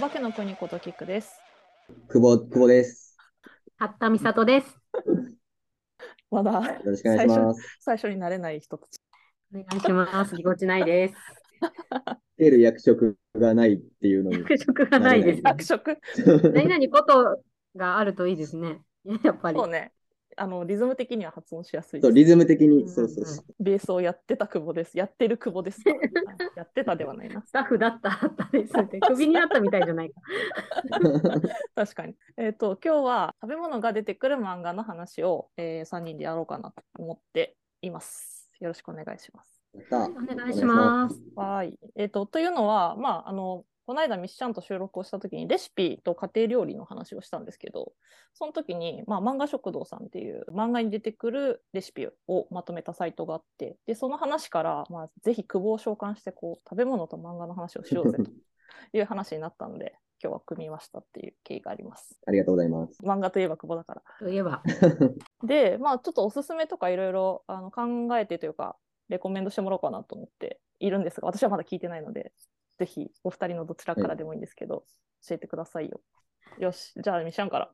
化けの国ことキクです。久保、久保です。八田美里です。まだよろしくお願いします。最初になれない人たち。お願いします。ぎこちないです。出る役職がないっていうのに。役職がないです。役職 何々ことがあるといいですね。やっぱりそ。うね。あのリズム的には発音しやすいそう、です。リズム的に、うんうんそうそうそう。ベースをやってた久保です。やってる久保です。は いやってたではないな。スタッフだった八田ですって。クビになったみたいじゃないか。確かに。えっ、と、今日は食べ物が出てくる漫画の話を、えー、3人でやろうかなと思っています。よろしくお願いします。お願いします。はい。えっ、と、というのは、まあ、あの、この間ミッシャンと収録をしたときにレシピと家庭料理の話をしたんですけど、その時に、まあ、漫画食堂さんっていう漫画に出てくるレシピをまとめたサイトがあって、で、その話から、まあ、ぜひ久保を召喚して、こう、食べ物と漫画の話をしようぜ という話になったので、今日は組みましたっていう経緯があります。ありがとうございます。漫画といえば久保だから。といえば、で、まあ、ちょっとおすすめとかいろいろあの考えてというか、レコメンドしてもらおうかなと思っているんですが、私はまだ聞いてないので、ぜひお二人のどちらからでもいいんですけど、教えてくださいよ。よし、じゃあ、ミシャンから。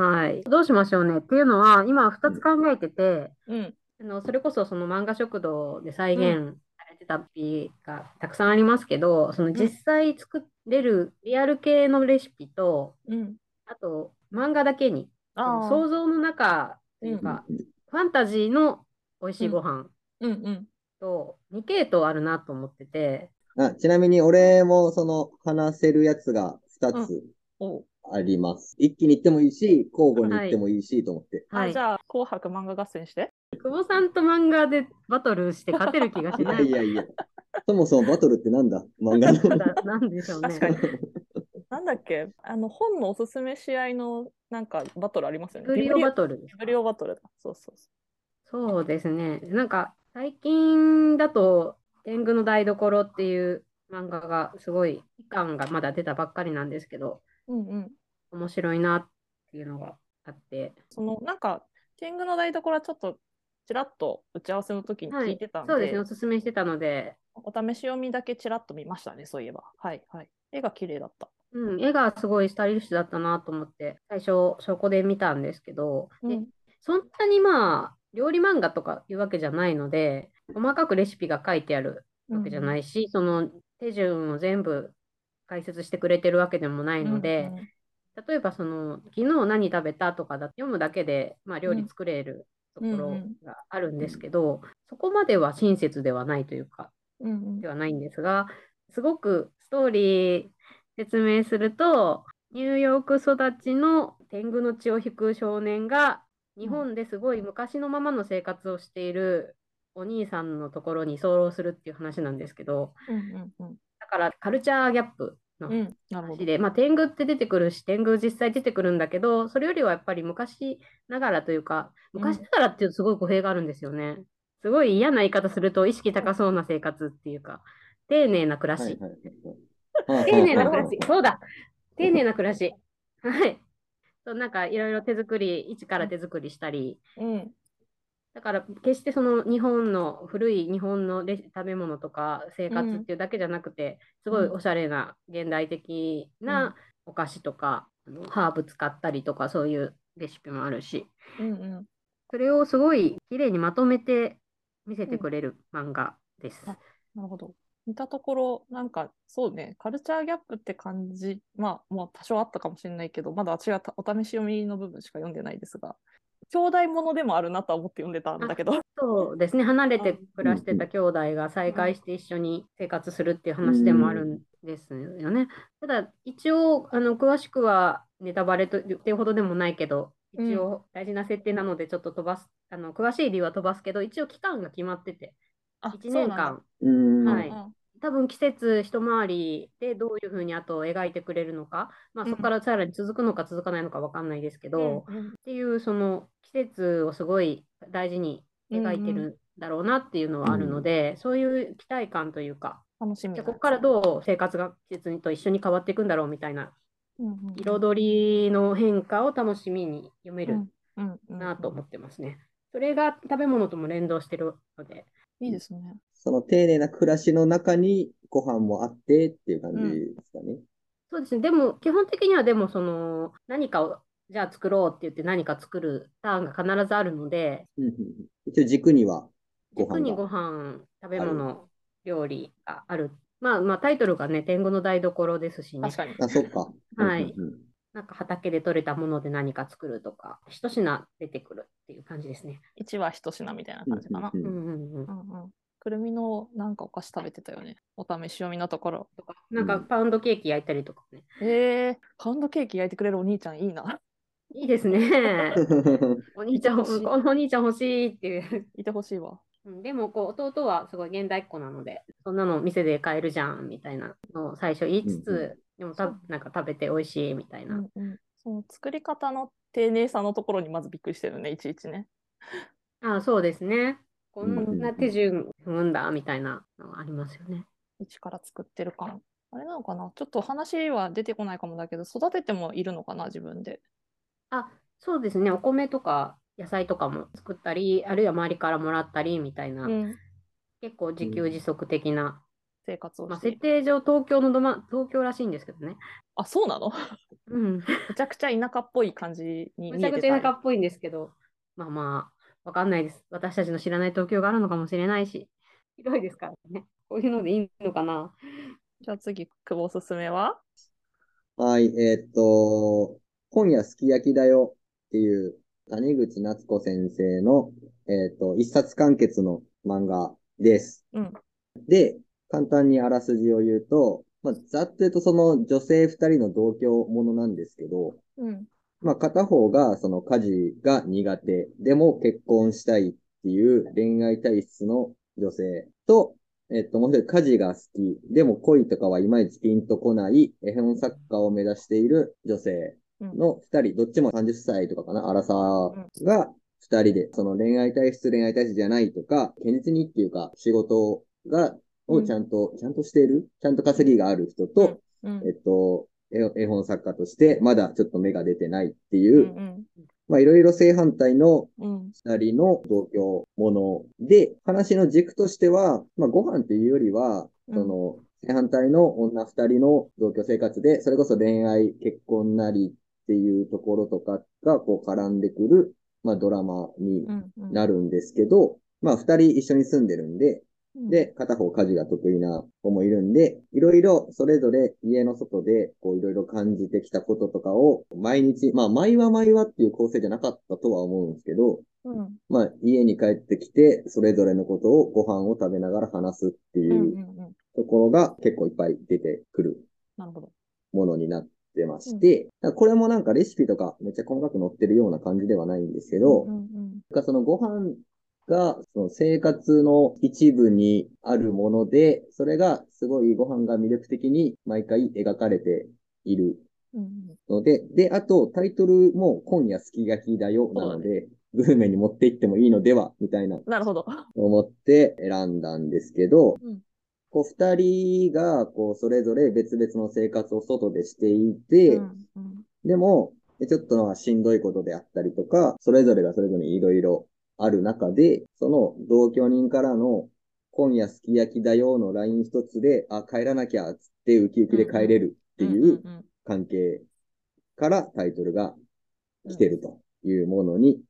はい。どうしましょうね。っていうのは、今2つ考えてて、うん、あのそれこそその漫画食堂で再現されてた日がたくさんありますけど、その実際作れるリアル系のレシピと、うん。あと漫画だけに、想像の中というか、ファンタジーの美味しいご飯うんうん。と2系統あるなと思ってて、あちなみに、俺もその話せるやつが2つあります。一気に行ってもいいし、交互に行ってもいいしと思って。はいあじ。ゃあ、紅白漫画合戦して。久保さんと漫画でバトルして勝てる気がしいない。やいやいや。そもそもバトルってなんだ？漫画の。なんでしょうね。確かに。なんだっけ？あの、本のおすすめ試合のなんかバトルありますよね。ブリオバトルビブリオバトルだ。そうそうそそうですね。なんか最近だと天狗の台所っていう漫画がすごい期間がまだ出たばっかりなんですけど、う。うんうん。面白いなっていうのがあって、その、なんか、天狗の台所はちょっと、ちらっと打ち合わせの時にはい聞いてたんで、そうですね、おすすめしてたので、お試し読みだけちらっと見ましたね、そういえば。はいはい。絵が綺麗だった。うん、絵がすごいスタイリッシュだったなと思って、最初そこで見たんですけど、でうんそんなにまあ、料理漫画とかいうわけじゃないので、細かくレシピが書いてあるわけじゃないし、その手順を全部解説してくれてるわけでもないので、例えばその昨日何食べたとかだ読むだけで、まあ、料理作れるところがあるんですけど、そこまでは親切ではないというか、うんうん。ではないんですが、すごくストーリー説明すると、ニューヨーク育ちの天狗の血を引く少年が、日本ですごい昔のままの生活をしているお兄さんのところに居候するっていう話なんですけど、うんうんうんだからカルチャーギャップの。話で、まあ、天狗って出てくるし、天狗実際出てくるんだけど、それよりはやっぱり昔ながらというか、うん昔ながらっていうとすごい語弊があるんですよね。すごい嫌な言い方すると、意識高そうな生活っていうか、丁寧な暮らし。はいはいはい。丁寧な暮らはし。そうだ。丁寧な暮らし。はい。そうなんかいろいろ手作り、一から手作りしたり、うんだから決してその日本の古い日本のレ食べ物とか生活っていうだけじゃなくて、すごいおしゃれな現代的なお菓子とか、あのハーブ使ったりとかそういうレシピもあるし、うんうん。それをすごい綺麗にまとめて見せてくれる漫画です。あなるほど。見たところ、なんかそうね、カルチャーギャップって感じ、まあ、もう多少あったかもしれないけど、まだ私はたお試し読みの部分しか読んでないですが、兄弟ものでもあるなとは思って読んでたんだけど。そうですね、離れて暮らしてた兄弟が再会して一緒に生活するっていう話でもあるんですよね。ただ、一応、あの詳しくはネタバレとっていうほどでもないけど、一応大事な設定なのでちょっと飛ばす、あの詳しい理由は飛ばすけど、一応期間が決まってて、あ1年間。はい。うん多分季節一回りでどういうふうにあと描いてくれるのか、まあ、うん。そこからさらに続くのか続かないのか分かんないですけど、うんうんっていうその季節をすごい大事に描いてるんだろうなっていうのはあるので、そういう期待感というか、楽しみじゃあここからどう生活が季節と一緒に変わっていくんだろうみたいなうんうん彩りの変化を楽しみに読めるうんうんうん。なと思ってますね。それが食べ物とも連動してるので、いいですね。その丁寧な暮らしの中にご飯もあってっていう感じですかね。そうですね。でも、基本的にはでも、その、何かを、じゃあ作ろうって言って何か作るターンが必ずあるので、うんうん一応軸にはご飯軸にごが。飯、食べ物、料理がある。まあまあタイトルがね、天狗の台所ですしね確。かに。あ、そっか。はいうんうんうんなんか畑で採れたもので何か作るとか、一品出てくるっていう感じですね。1話1品みたいな感じかな。うんうんうんうんうんう。んうん。くるみのなんかお菓子食べてたよね。お試し読みのところ。とか、なんかパウンドケーキ焼いたりとかね。えー、パウンドケーキ焼いてくれるお兄ちゃんいいな。いいですね。お兄ちゃん、欲しいこのお兄ちゃん欲しいっていう。いてほしいわ。うんでもこう弟はすごい現代っ子なので、そんなの店で買えるじゃんみたいなのを最初言いつつ、うんうでもたなんか食べて美味しいみたいな。うんうん。その作り方の丁寧さのところにまずびっくりしてるね、いちいちね。ああ、そうですね。こうんうんうんんな手順踏むんだみたいなのがありますよね。一から作ってるから。あれなのかな？ちょっと話は出てこないかもだけど、育ててもいるのかな自分で？あ、そうですね。お米とか野菜とかも作ったり、あるいは周りからもらったりみたいな、うん。結構自給自足的な、生活をまあ。設定上東京のどま、東京らしいんですけどね。あ、そうなの？うん。めちゃくちゃ田舎っぽい感じにめちゃくちゃ田舎っぽいんですけど、まあまあ、わかんないです。私たちの知らない東京があるのかもしれないし、広いですからね。こういうのでいいのかな。じゃあ次、久保おすすめは？はい、えーっと、今夜すき焼きだよっていう谷口夏子先生の、えーっと、一冊完結の漫画です。うん。で、簡単にあらすじを言うと、まあ、ざっと言うとその女性二人の同居ものなんですけど、うん。まあ、片方がその家事が苦手、でも結婚したいっていう恋愛体質の女性と、えっと、もう一人家事が好き、でも恋とかはいまいちピンとこない絵本作家を目指している女性うん。の二人、どっちも30歳とかかな、アラサーが二人で、その恋愛体質、恋愛体質じゃないとか、堅実にっていうか、仕事が、をちゃんと、ちゃんとしているちゃんと稼ぎがある人と、うん。えっと、絵絵本作家として、まだちょっと目が出てないっていう、うん。まあいろいろ正反対のうん。二人の同居もので、話の軸としては、まあご飯っていうよりは、うんその、正反対の女二人の同居生活で、それこそ恋愛、結婚なりっていうところとかがこう絡んでくる、まあドラマにうん。うん。なるんですけど、まあ二人一緒に住んでるんで、うん、で、片方家事が得意な子もいるんで、いろいろそれぞれ家の外でこういろいろ感じてきたこととかを毎日、まあ毎話毎話っていう構成じゃなかったとは思うんですけど、うん。まあ家に帰ってきてそれぞれのことをご飯を食べながら話すってうん。うん。いううんところが結構いっぱい出てくる。ものになってまして、これもなんかレシピとかめっちゃ細かく載ってるような感じではないんですけど、うん。うん。がそのご飯がその生活の一部にあるもので、それがすごいご飯が魅力的に毎回描かれているうん。ので、で、あとタイトルも今夜すき焼きだよなので、グルメに持って行ってもいいのではみたいななるほど。思って選んだんですけど、うんこう二人がこうそれぞれ別々の生活を外でしていて、うん。うん。でも、でちょっとまあしんどいことであったりとか、それぞれがそれぞれいろいろある中で、その同居人からの今夜すき焼きだよの LINE 一つで、あ、帰らなきゃっつってウキウキで帰れるっていううん。関係からタイトルが来てるというものに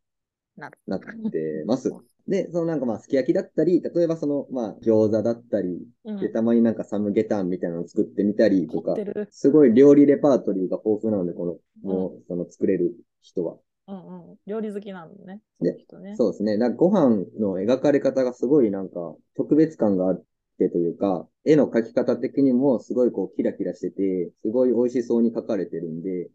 なってます。で、そのなんかまあすき焼きだったり、例えばそのまあ餃子だったり、うん。で、たまになんかサムゲタンみたいなのを作ってみたりとか。すごい料理レパートリーが豊富なので、この、もう、その作れる人は。うんうん。料理好きなんだね。ねその人ね。そうですね。なんかご飯の描かれ方がすごいなんか特別感があってというか、絵の描き方的にもすごいこうキラキラしてて、すごい美味しそうに描かれてるんで、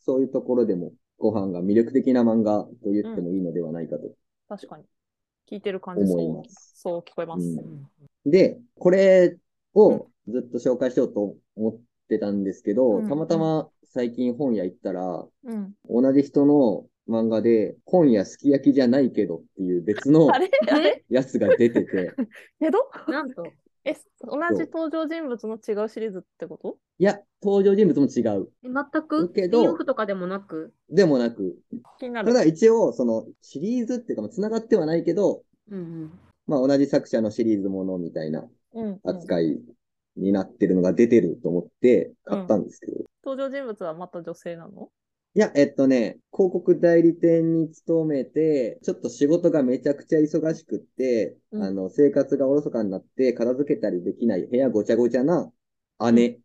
そういうところでもご飯が魅力的な漫画と言ってもいいのではないかと。確かに。聞いてる感じ、思そういます、そう聞こえます。うんで、これをずっと紹介しようと思ってたんですけど、うんたまたま最近本屋行ったら、うん。同じ人の漫画で、今夜すき焼きじゃないけどっていう別のあれ？あれ？やつが出てて、けどなんと、え、同じ登場人物の違うシリーズってこと？いや、登場人物も違う。え全く？けどスピンオフとかでもなく、でもなく、気になる。ただ一応、そのシリーズっていうか、まあ繋がってはないけど、うんうん、まあ同じ作者のシリーズものみたいなうん。扱いになってるのが出てると思って買ったんですけど。登場人物はまた女性なの？いや、えっとね、広告代理店に勤めて、ちょっと仕事がめちゃくちゃ忙しくって、うん。あの、生活がおろそかになって片付けたりできない部屋ごちゃごちゃな姉。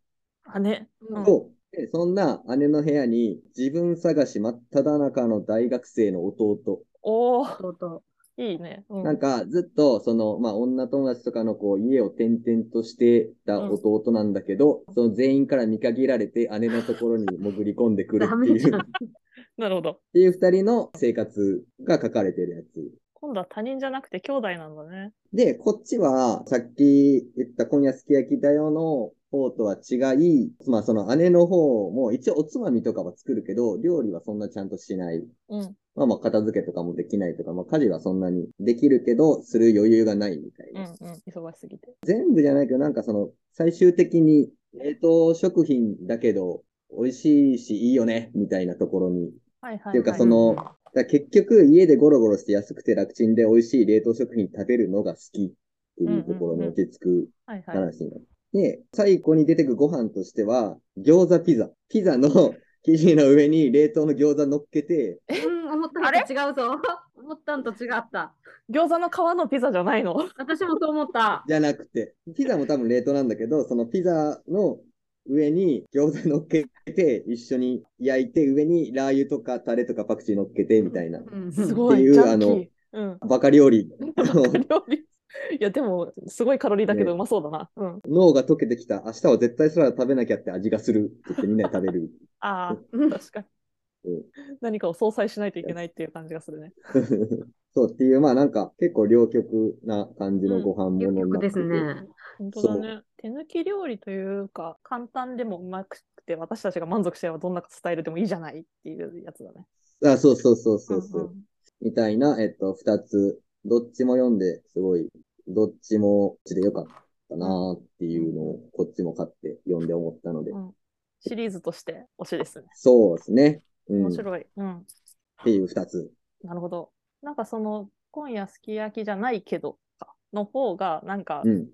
姉。うん。と、でそんな姉の部屋に自分探し真っ只中の大学生の弟、おお、弟。いいね。うんなんかずっとその、まあ女友達とかのこう家を転々としてた弟なんだけど、その全員から見限られて姉のところに潜り込んでくるダっていう。なるほど。ていう二人の生活が書かれてるやつ。今度は他人じゃなくて兄弟なんだね。で、こっちは、さっき言った今夜すき焼きだよの方とは違い、まあその姉の方も一応おつまみとかは作るけど、料理はそんなちゃんとしない。うん。まあまあ片付けとかもできないとか、まあ家事はそんなにできるけど、する余裕がないみたいうんな。うん。忙しすぎて。全部じゃないけど、なんかその、最終的に冷凍食品だけど、美味しいしいいよね、みたいなところに。はいはい、はい。っていうかその、だ結局家でゴロゴロして安くて楽ちんで美味しい冷凍食品食べるのが好きっていうところに落ち着くはいはい。話になって、最後に出てくご飯としては、餃子ピザ。ピザの生地の上に冷凍の餃子乗っけて、うん、思ったあれんと違うぞ。思ったんと違った。餃子の皮のピザじゃないの？私もそう思った。じゃなくて、ピザも多分冷凍なんだけど、そのピザの上に餃子乗っけて、一緒に焼いて、上にラー油とかタレとかパクチー乗っけて、みたいな。うんすごい。っていうジャンキあのー。うん。バカ料理。あの料理。いや、でも、すごいカロリーだけどねうまそうだな。うん。脳が溶けてきた。明日は絶対サラダ食べなきゃって味がするって言ってみんなで食べる。ああ、うん確かにうん。何かを相殺しないといけないっていう感じがするね。そうっていう、まあなんか結構両極な感じのご飯結物になってて、局ですね。本当だね。手抜き料理というか、簡単でもうまくて、私たちが満足してればどんなスタイルでもいいじゃないっていうやつだね。あ、そうそうそうそうそう、んんみたいな、えっと、二つ、どっちも読んで、すごい、どっちも、ちでよかったなっていうのを、こっちも買って読んで思ったので、うんシリーズとして推しですね。そうですね。うん。っ面白い。うん。ていう二つ。なるほど。なんかその、今夜すき焼きじゃないけどかの方が、なんかう、ん。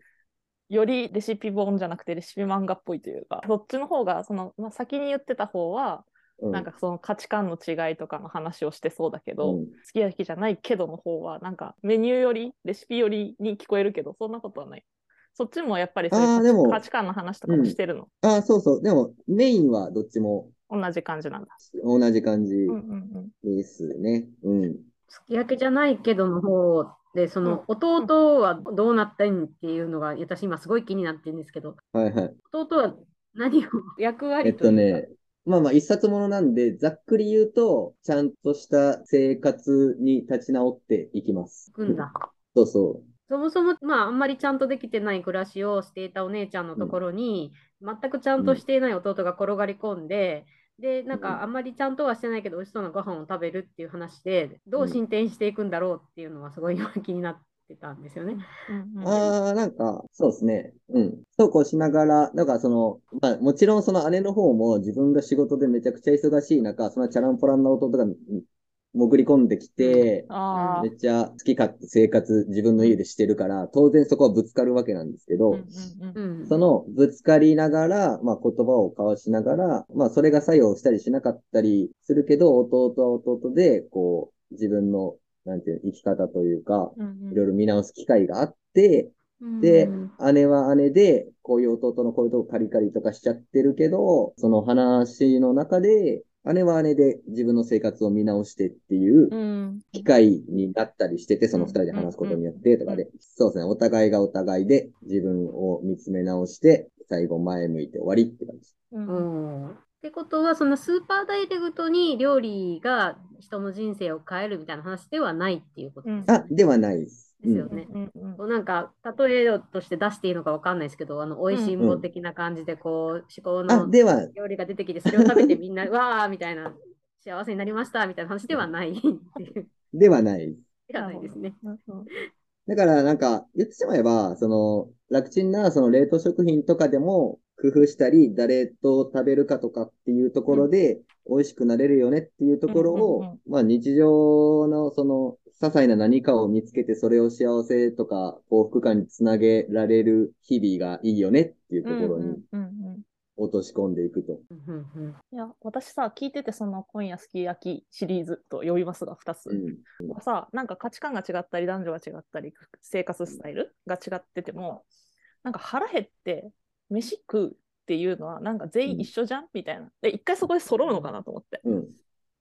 よりレシピ本じゃなくてレシピ漫画っぽいというか、そっちの方が、その、まあ、先に言ってた方は、うん。なんかその価値観の違いとかの話をしてそうだけど、うんすき焼きじゃないけどの方は、なんかメニューより、レシピよりに聞こえるけど、そんなことはない。そっちもやっぱりそういう価値あーでも価値観の話とかもしてるの？あ、そうそう。でも、メインはどっちも同じ感じなんだ。同じ感じうんうんうん。ですね。うん。すき焼きじゃないけどの方で、その弟はどうなったんっていうのが、私今すごい気になってるんですけど、はいはい。弟は何を 役え割っとというか、ね、まあまあ一冊ものなんで、ざっくり言うと、ちゃんとした生活に立ち直っていきます。組んだ。そうそそもそも、まあ、あんまりちゃんとできてない暮らしをしていたお姉ちゃんのところに、全くちゃんとしていない弟が転がり込んで、で、なんうんか、あんまりちゃんとはしてないけど、美味しそうなご飯を食べるっていう話で、どう進展していくんだろうっていうのは、すごい今気になってたんですよね。うんうんう。ああ、なんか、そうですね。うん。そうこうしながら、だからその、まあもちろんその姉の方も自分が仕事でめちゃくちゃ忙しい中、そのチャランポランな弟がうん潜り込んできて、めっちゃ好き勝手生活自分の家でしてるから、当然そこはぶつかるわけなんですけど、うんうんうんうん。そのぶつかりながら、まあ言葉を交わしながら、まあそれが作用したりしなかったりするけど、弟は弟で、こう、自分の、なんていうの、生き方というか、うんうん。いろいろ見直す機会があって、でうん、姉は姉で、こういう弟のこういうとこカリカリとかしちゃってるけど、その話の中で、姉は姉で自分の生活を見直してっていううん。機会になったりしてて、その二人で話すことによってとかで、そうですね、お互いがお互いで自分を見つめ直して、最後前向いて終わりって感じ。うんってことは、そのスーパーダイレクトに料理が人の人生を変えるみたいな話ではないっていうことですよね。、あではないです。ですよね。うんうんこうなんか、例えとして出していいのかわかんないですけど、あの、美味しんぼ的な感じで、こう、至高うんあ、のでは、料理が出てきて、それを食べてみんな、わーみたいな、幸せになりましたみたいな話ではないっていう、ではないです。ではないですね。だからなんか、言ってしまえば、その、楽ちんなその冷凍食品とかでも、工夫したり、誰と食べるかとかっていうところで、美味しくなれるよねっていうところを、うんうんうんまあ日常のその、些細な何かを見つけて、それを幸せとか幸福感につなげられる日々がいいよねっていうところにうんうんうんうん落とし込んでいくと。うんうんうんいや、私さ、聞いてて、その今夜すき焼きシリーズと呼びますが、2つ。うん。さ、なんか価値観が違ったり、男女が違ったり、生活スタイルが違ってても、なんか腹減って飯食うっていうのは、なんか全員一緒じゃん、みたいな。で、一回そこで揃うのかなと思って。うん。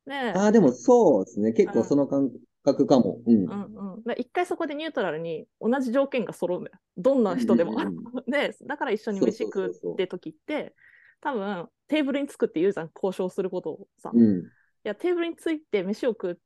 ねえああ、でもそうですね。結構その感覚かも。うん。うんうん、で一回そこでニュートラルに同じ条件が揃うんだよ。どんな人でも。うんうん で、だから一緒に飯食うって時って、多分テーブルにつくって言うじゃん、交渉することをさ。いうん。や、テーブルについて飯を食うっ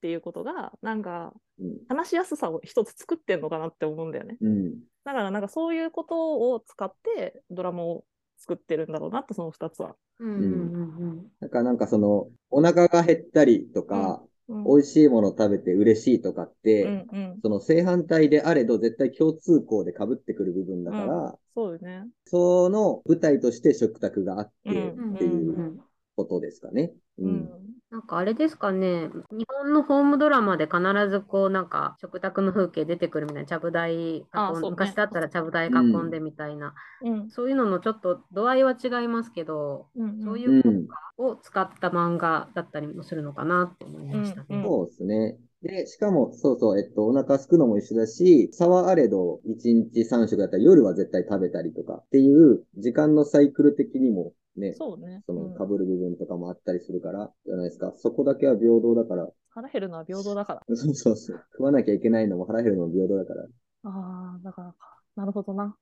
ていうことが、なんかうん。話しやすさを一つ作ってんのかなって思うんだよね。うん。だからなんかそういうことを使ってドラマを作ってるんだろうなって、その2つは。うんうんうんだからなんかその、お腹が減ったりとか、うん美味しいもの食べて嬉しいとかって、うんうんその正反対であれど絶対共通項で被ってくる部分だから、そうよね。その舞台として食卓があってうんっていうんううんことですかね。う。うんん。なんかあれですかね、日本のホームドラマで必ずこうなんか食卓の風景出てくるみたいな、ちゃぶ台囲んあそうね。昔だったらちゃぶ台囲んでみたいな、うん。そういうののちょっと度合いは違いますけど、うんそういうんう文化を使った漫画だったりもするのかなって思いましたね。うんそうですね。で、しかも、そうそう、えっと、お腹すくのも一緒だし、差はあれど、1日3食だったら夜は絶対食べたりとかっていう、時間のサイクル的にもね、そうね。そのうん被る部分とかもあったりするから、じゃないですか。そこだけは平等だから、腹減るのは平等だから。そうそうそう。食わなきゃいけないのも腹減るのも平等だから。ああ、だからか。なるほどな。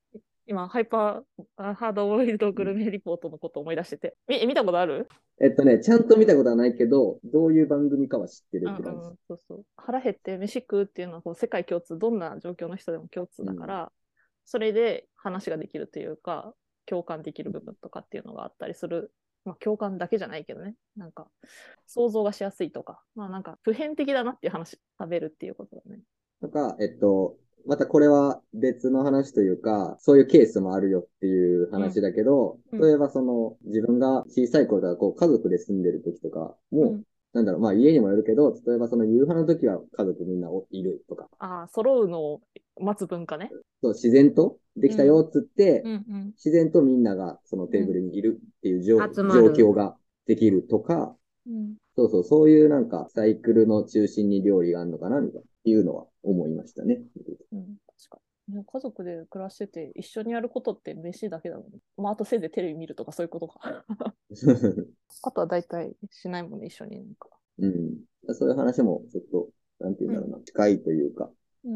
今、ハイパーあハードボイルドグルメリポートのことを思い出してて。み見たことある？えっとね、ちゃんと見たことはないけど、どういう番組かは知ってるうんうって感じ。ん、そうそう。腹減って飯食うっていうのはこう世界共通、どんな状況の人でも共通だから、それで話ができるというか、共感できる部分とかっていうのがあったりする。まあ、共感だけじゃないけどね。なんか、想像がしやすいとか、まあなんか、普遍的だなっていう話、食べるっていうことだね。とか、えっと、またこれは別の話というか、そういうケースもあるよっていう話だけど、うん例えばその、自分が小さい頃とか、こう、家族で住んでる時とかも、うんなんだろう、まあ家にもよるけど、例えばその夕飯の時は家族みんなおいるとか、ああ、揃うのを待つ文化ね。そう、自然とできたよっつって、うんうん。自然とみんながそのテーブルにいるっていう状,、況ができるとか、うんそうそう、そういうなんかサイクルの中心に料理があるのかな、みたいな、いうのは思いましたね。うん。ね家族で暮らしてて一緒にやることって飯だけだもんね。まあ、あとせいぜいテレビ見るとかそういうことか。あとは大体しないもんね、一緒になんか。うん。そういう話もちょっと、なんて言うんだろうな、近いというか、うん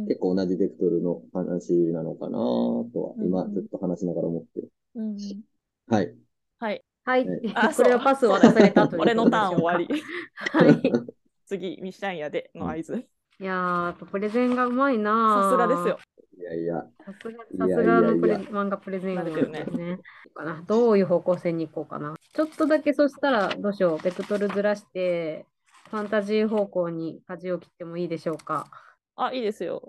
結構同じベクトルの話なのかなとは、今うんずっと話しながら思ってる。うんうんはい。はい。はい、ねあ これはパスを渡された俺のターン終わり。はい。次、ミッシャンやでの合図。いやー、やっぱプレゼンがうまいなさすがですよ。。いやいや、さすがいさすやいやいやがのプレ漫画プレゼンですね。かなどういう方向性に行こうかな。ちょっとだけそしたらどうしよう。ベクトルずらして、ファンタジー方向に舵を切ってもいいでしょうか。あ、いいですよ。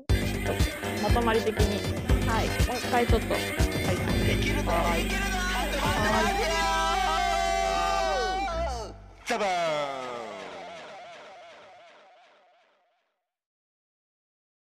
まとまり的に。はい。もう一回ちょっと。はい。はい。はい。ザバーン